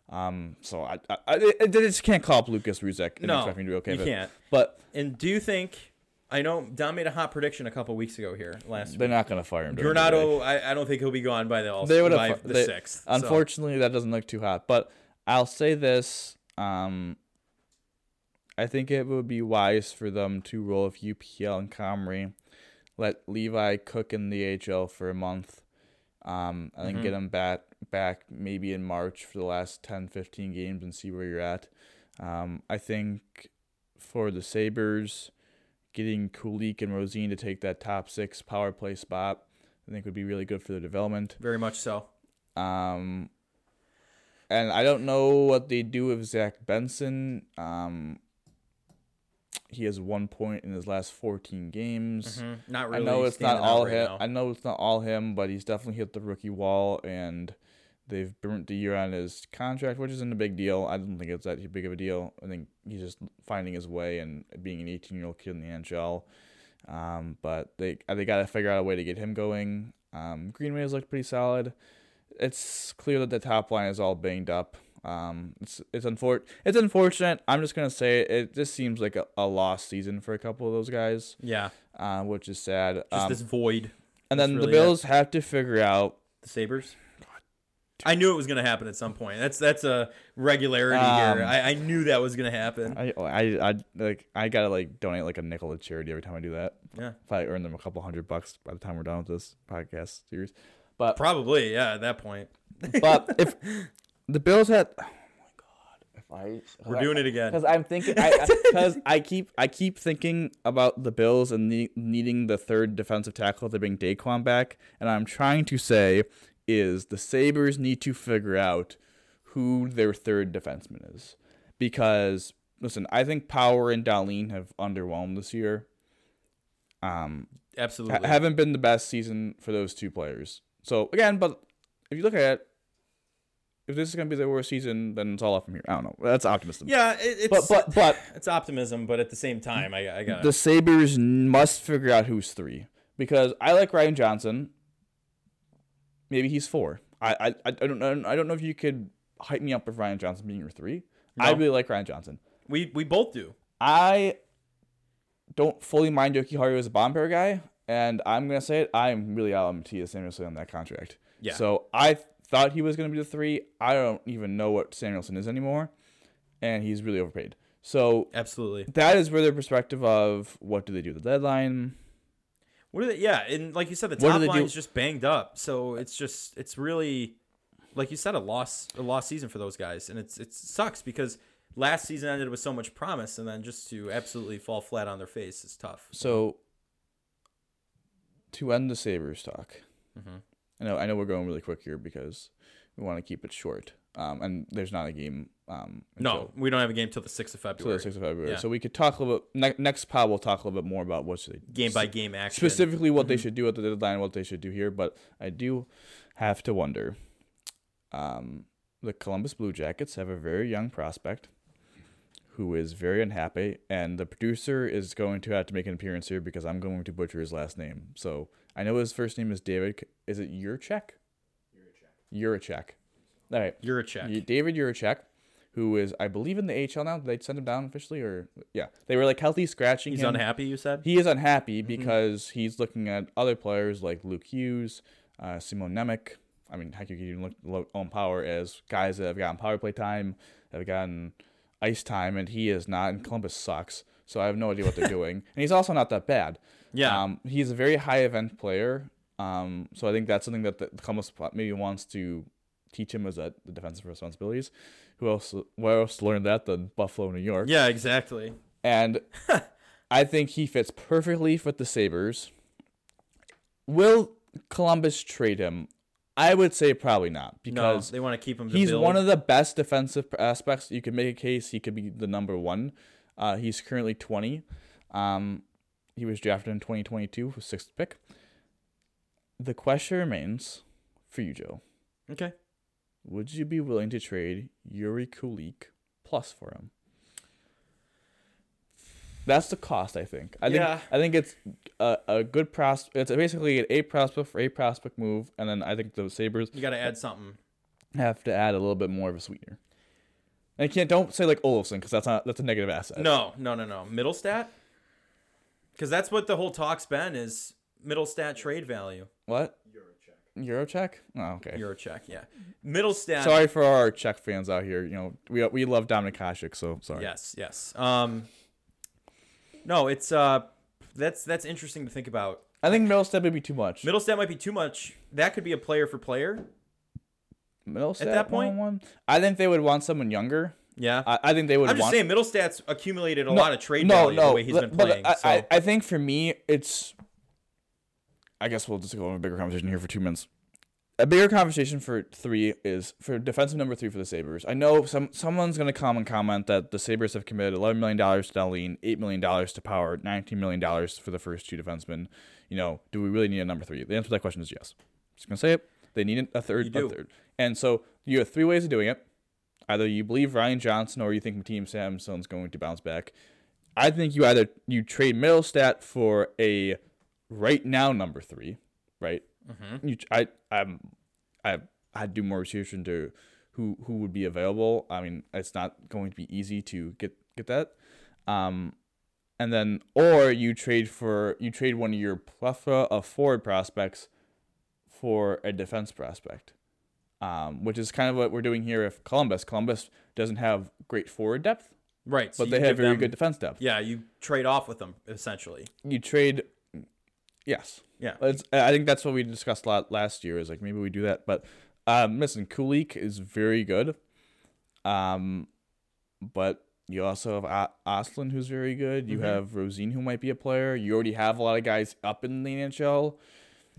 Um, so I I, I, I just can't call up Lukas Rousek and No, expect to be okay. you but, can't. but And do you think? I know Don made a hot prediction a couple weeks ago here last they're week. not gonna fire him. Granato, I, I don't think he'll be gone by the all They would've the they- sixth. so- Unfortunately, that doesn't look too hot. But I'll say this: um, I think it would be wise for them to roll with UPL and Comrie, let Levi cook in the AHL for a month, um, and then Mhm. get him back back maybe in March for the last 10, 15 games and see where you're at. Um, I think for the Sabres, getting Kulich and Rosén to take that top six power play spot, I think would be really good for their development. very much so. Um, and I don't know what they do with Zach Benson. Um, he has one point in his last 14 games. Mhm. Not I know it's not all him. I know it's not all him, but he's definitely hit the rookie wall, and they've burnt the year on his contract, which isn't a big deal. I don't think it's that big of a deal. I think he's just finding his way and being an 18 year old kid in the NHL. Um, but they they got to figure out a way to get him going. Um, Greenway has looked pretty solid. It's clear that the top line is all banged up. Um, it's it's unfor- it's unfortunate. I'm just gonna say it, it just seems like a, a lost season for a couple of those guys, Yeah, uh, which is sad. just Um, this void. and then really the Bills have to figure out. The Sabres. I knew it was gonna happen at some point. That's that's a regularity Um, here. I, I knew that was gonna happen. I I I like I gotta like donate like a nickel to charity every time I do that. Yeah. If I earn them a couple hundred bucks by the time we're done with this podcast series, but Probably, yeah. At that point, but if the Bills had, oh my god, if I we're doing it again. because I'm thinking because I, keep I keep thinking about the Bills and ne- needing the third defensive tackle to bring Daquan back, and I'm trying to say is the Sabres need to figure out who their third defenseman is because listen, I think Power and Dahlin have underwhelmed this year. Um, Absolutely. ha- haven't been the best season for those two players. So again, but if you look at it, if this is gonna be the worst season, then it's all up from here. I don't know. That's optimism. yeah, it, But it's but but it's optimism, but at the same time, I I got the Sabres must figure out who's three because I like Ryan Johnson. Maybe he's four. I I, I don't know. I don't know if you could hype me up with Ryan Johnson being your three. I really like Ryan Johnson. we we both do. I don't fully mind Jokiharju as a bomb pair guy, and I'm gonna say it. I'm really out on Mattias Samuelsson on that contract. Yeah. So I thought he was gonna be the three. I don't even know what Samuelsson is anymore, and he's really overpaid. So Absolutely. that is where their perspective of what do they do the deadline. What are they? Yeah, and like you said, the top they do- just banged up. So it's just it's really, like you said, a loss a lost season for those guys, and it's it sucks because last season ended with so much promise, and then just to absolutely fall flat on their face is tough. So to end the Sabres talk, Mhm. I know I know we're going really quick here because we want to keep it short. Um, and there's not a game. Um, No, we don't have a game till the sixth of February. till the sixth of February. Yeah. So we could talk a little bit. Ne- next pod, we'll talk a little bit more about what should they game by game action. specifically what they Mhm. should do at the deadline, what they should do here. But I do have to wonder. Um, the Columbus Blue Jackets have a very young prospect who is very unhappy, and the producer is going to have to make an appearance here because I'm going to butcher his last name. So I know his first name is David. Is it Yurchek? Yurchek. All right. You're a check. Y- David Yurchek, who is, I believe, in the AHL now. Did they send him down officially, or yeah, they were like healthy scratching He's him. unhappy. You said. He is unhappy Mm-hmm. because he's looking at other players like Luke Hughes, uh, Simon Nemec. I mean, heck, you can even look, on power as guys that have gotten power play time, that have gotten ice time, and he is not. And Columbus sucks, so I have no idea what they're doing. And he's also not that bad. Yeah. Um, he's a very high event player. Um, so I think that's something that the Columbus maybe wants to teach him is that the defensive responsibilities. Who else? Where else learned that than Buffalo, New York? yeah. Exactly. And I think he fits perfectly with the Sabres. Will Columbus trade him? I would say probably not No, because they want to keep him. To he's build. one of the best defensive aspects. You could make a case he could be the number one. Uh, he's currently 20. Um, he was drafted in 2022 with sixth pick. The question remains for you, Joe. okay. Would you be willing to trade Yuri Kulich plus for him? That's the cost, I think. I Yeah. think I think it's a, a good pros. It's basically an A prospect for a prospect move, and then I think the Sabres You got to add something. have to add a little bit more of a sweetener. And you can't don't say like Olofsson because that's not that's a negative asset. No, no, no, no. Mittelstadt. Because that's what the whole talk's been is Mittelstadt trade value. What? Eurocheck. Eurocheck? Oh, okay. Euro check, yeah. Mittelstadt. Sorry for our Czech fans out here. You know we we love Dominik Hasek, so sorry. Yes, yes. Um, no, it's uh, that's that's interesting to think about. I think Mittelstadt would be too much. Mittelstadt might be too much. That could be a player for player. Mittelstadt that point? one-on-one? I think they would want someone younger. Yeah. I, I think they would. I'm just want, saying, Mittelstadt's accumulated a No, lot of trade no, value no, the way he's but- been but playing. I, so I, I think for me, it's. I guess we'll just go on a bigger conversation here for two minutes. A bigger conversation for three is for defensive number three for the Sabres. I know some someone's going to come and comment that the Sabres have committed $11 million to Dahlin, $8 million to Power, $19 million for the first two defensemen. You know, do we really need a number three? The answer to that question is yes. Just going to say it. They need a third, a third. And so you have three ways of doing it. Either you believe Ryan Johnson or you think Team Samson's going to bounce back. I think you either you trade Mittelstadt for a right now number three, right? Mhm. You, I, I'm, I, I do more research into who who would be available. I mean, it's not going to be easy to get get that. Um, and then or you trade for you trade one of your plethora of forward prospects for a defense prospect. Um, which is kind of what we're doing here If Columbus. Columbus doesn't have great forward depth, Right. but you they have very them- good defense depth. Yeah, you trade off with them essentially. You trade, yes. Yeah. It's, I think that's what we discussed a lot last year. Is like maybe we do that, but um, listen, Kulich is very good. Um, but you also have Östlund, who's very good. You Mhm. have Rosén, who might be a player. You already have a lot of guys up in the NHL.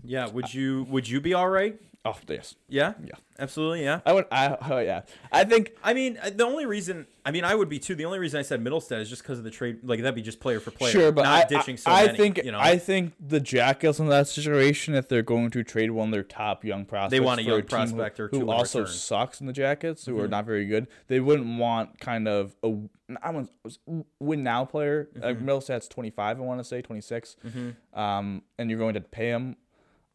Yeah. Would you would you be all right? Oh yes, Yeah. Yeah. Absolutely. Yeah. I would. I oh yeah. I think I mean, uh, the only reason I mean I would be too. The only reason I said Mittelstadt is just because of the trade. Like that'd be just player for player. sure, but not I, ditching so I, I many. think you know, I think the Jackets in that situation, if they're going to trade one of their top young prospects, they want a young team prospect who, or two who also return. sucks in the Jackets, who are Mhm. not very good. They wouldn't want kind of a I want win now player. Like Mhm. Mittelstadt's twenty five, I want to say twenty six. Mhm. Um, and you're going to pay him.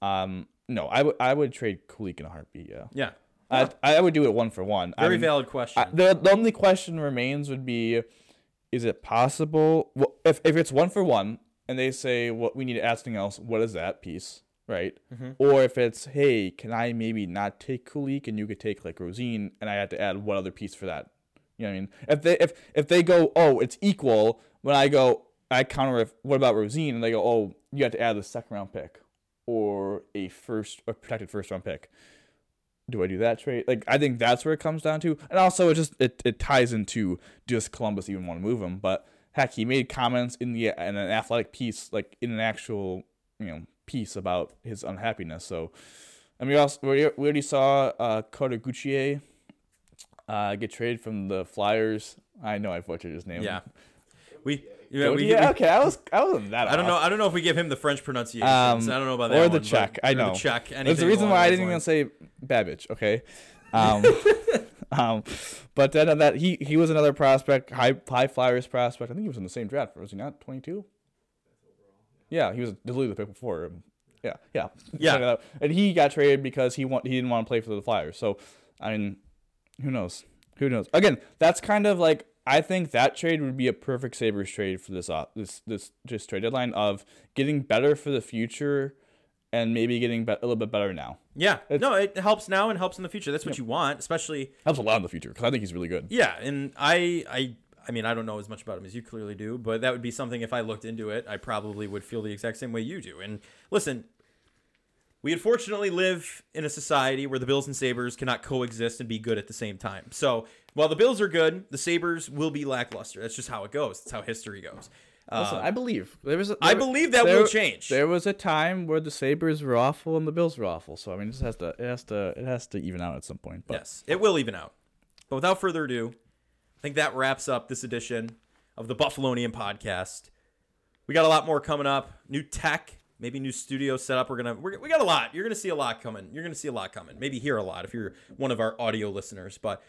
Um, no, I would I would trade Kulich in a heartbeat. Yeah, yeah, I I would do it one for one. Very mean, valid question. I, the, the only question remains would be is it possible well, if, if it's one for one and they say what we need to add something else what is that piece right Mhm. or if it's hey can i maybe not take Kulich and you could take like Rosén and i had to add one other piece for that you know what i mean if they if if they go oh it's equal when i go i counter if what about Rosén and they go oh you have to add the second round pick or a first a protected first round pick do I do that trade? Like I think that's where it comes down to. And also it just it, it ties into does Columbus even want to move him? But heck, he made comments in the in an athletic piece, like in an actual, you know, piece about his unhappiness. So I mean we also we already saw uh Carter Gutierrez uh get traded from the Flyers. I know I butchered his name. yeah, we yeah, we, yeah, we- okay, I was I wasn't that I don't off. know. I don't know if we give him the French pronunciation. Um, I don't know about that. or the one, Czech, I know. The Czech. That's the reason why I didn't even say Babbage. Okay. Um, um, but then that he he was another prospect, high high flyers prospect. I think he was in the same draft. Was he not? Twenty two. Yeah, he was literally the pick before. him. Yeah, yeah, Yeah. Check it out. And he got traded because he want he didn't want to play for the Flyers. So, I mean, who knows? Who knows? Again, that's kind of like I think that trade would be a perfect Sabres trade for this uh, this this just trade deadline of getting better for the future and maybe getting be- a little bit better now. Yeah, It's- no, it helps now and helps in the future. That's what you want, especially Helps a lot in the future because I think he's really good. Yeah, and I, I, I mean, I don't know as much about him as you clearly do, but that would be something if I looked into it, I probably would feel the exact same way you do. And listen, we unfortunately live in a society where the Bills and Sabres cannot coexist and be good at the same time. So while the Bills are good, the Sabres will be lackluster. That's just how it goes. That's how history goes. Listen, Uh, I believe there was. A, I there- believe that there- will change. There was a time where the Sabres were awful and the Bills were awful. So I mean, it has to it has to it has to even out at some point. But Yes, it will even out. But without further ado, I think that wraps up this edition of the Buffalonian podcast. We got a lot more coming up. New tech, maybe new studio setup. We're gonna we're, we got a lot. You're gonna see a lot coming. You're gonna see a lot coming. Maybe hear a lot if you're one of our audio listeners. But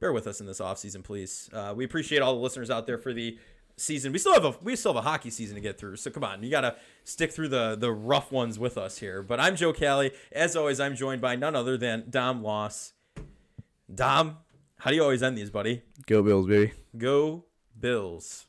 bear with us in this off season, please. Uh, we appreciate all the listeners out there for the season. We still have a we still have a hockey season to get through. So come on, you gotta stick through the the rough ones with us here. But I'm Joe Kelly. As always, I'm joined by none other than Dom Loss. Dom, how do you always end these, buddy? go Bills, baby. Go Bills.